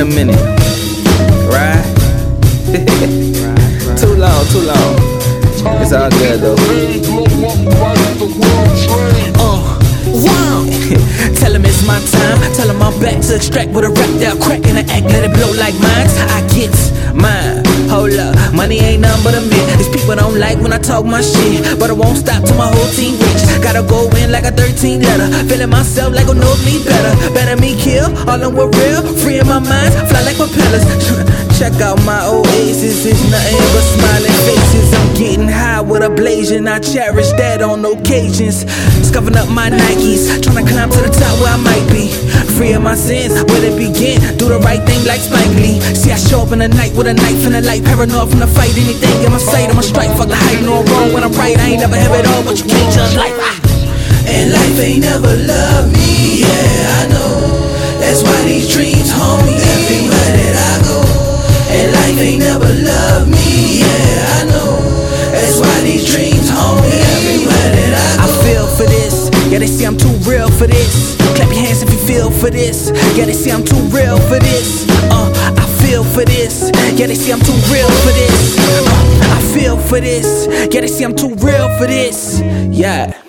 a minute. Right? too long, too long. It's all good though. Uh, wow. Tell him it's my time. Tell him I'm back to extract with a rap that'll crack in the act. Let it blow like mines. I get mine. Hold up, money ain't nothing but a myth. These people don't like when I talk my shit, but I won't stop till my whole team rich. Gotta go in like a 13 letter. Feeling myself like I know me better. Better me kill, all them were real. Free in my mind, fly like propellers. Check out my oasis, it's nothing but smiling faces. I'm getting high with a blazing, I cherish that on occasions. Scuffing up my Nikes, trying to climb to the top where I might be. Free of my sins, where it begin. Do the right thing like Spike Lee. See, I show up in the night with a knife and a light. Paranoid from the fight, anything in my sight, I'ma strike. Fuck the hype, no I'm wrong when I'm right. I ain't never have it all, but you can't judge life. Ah. And life ain't never loved me, yeah, I know. That's why these dreams haunt me everywhere that I go. And life ain't never loved me, yeah, I know. That's why these dreams haunt me everywhere that I go I feel for this. Yeah, they say I'm too real for this. Clap your hands if you feel for this. Yeah, they say I'm too real for this. Uh, I feel for this. Yeah, they say I'm too real for this. Uh, I feel for this. Yeah, they say I'm too real for this. Yeah.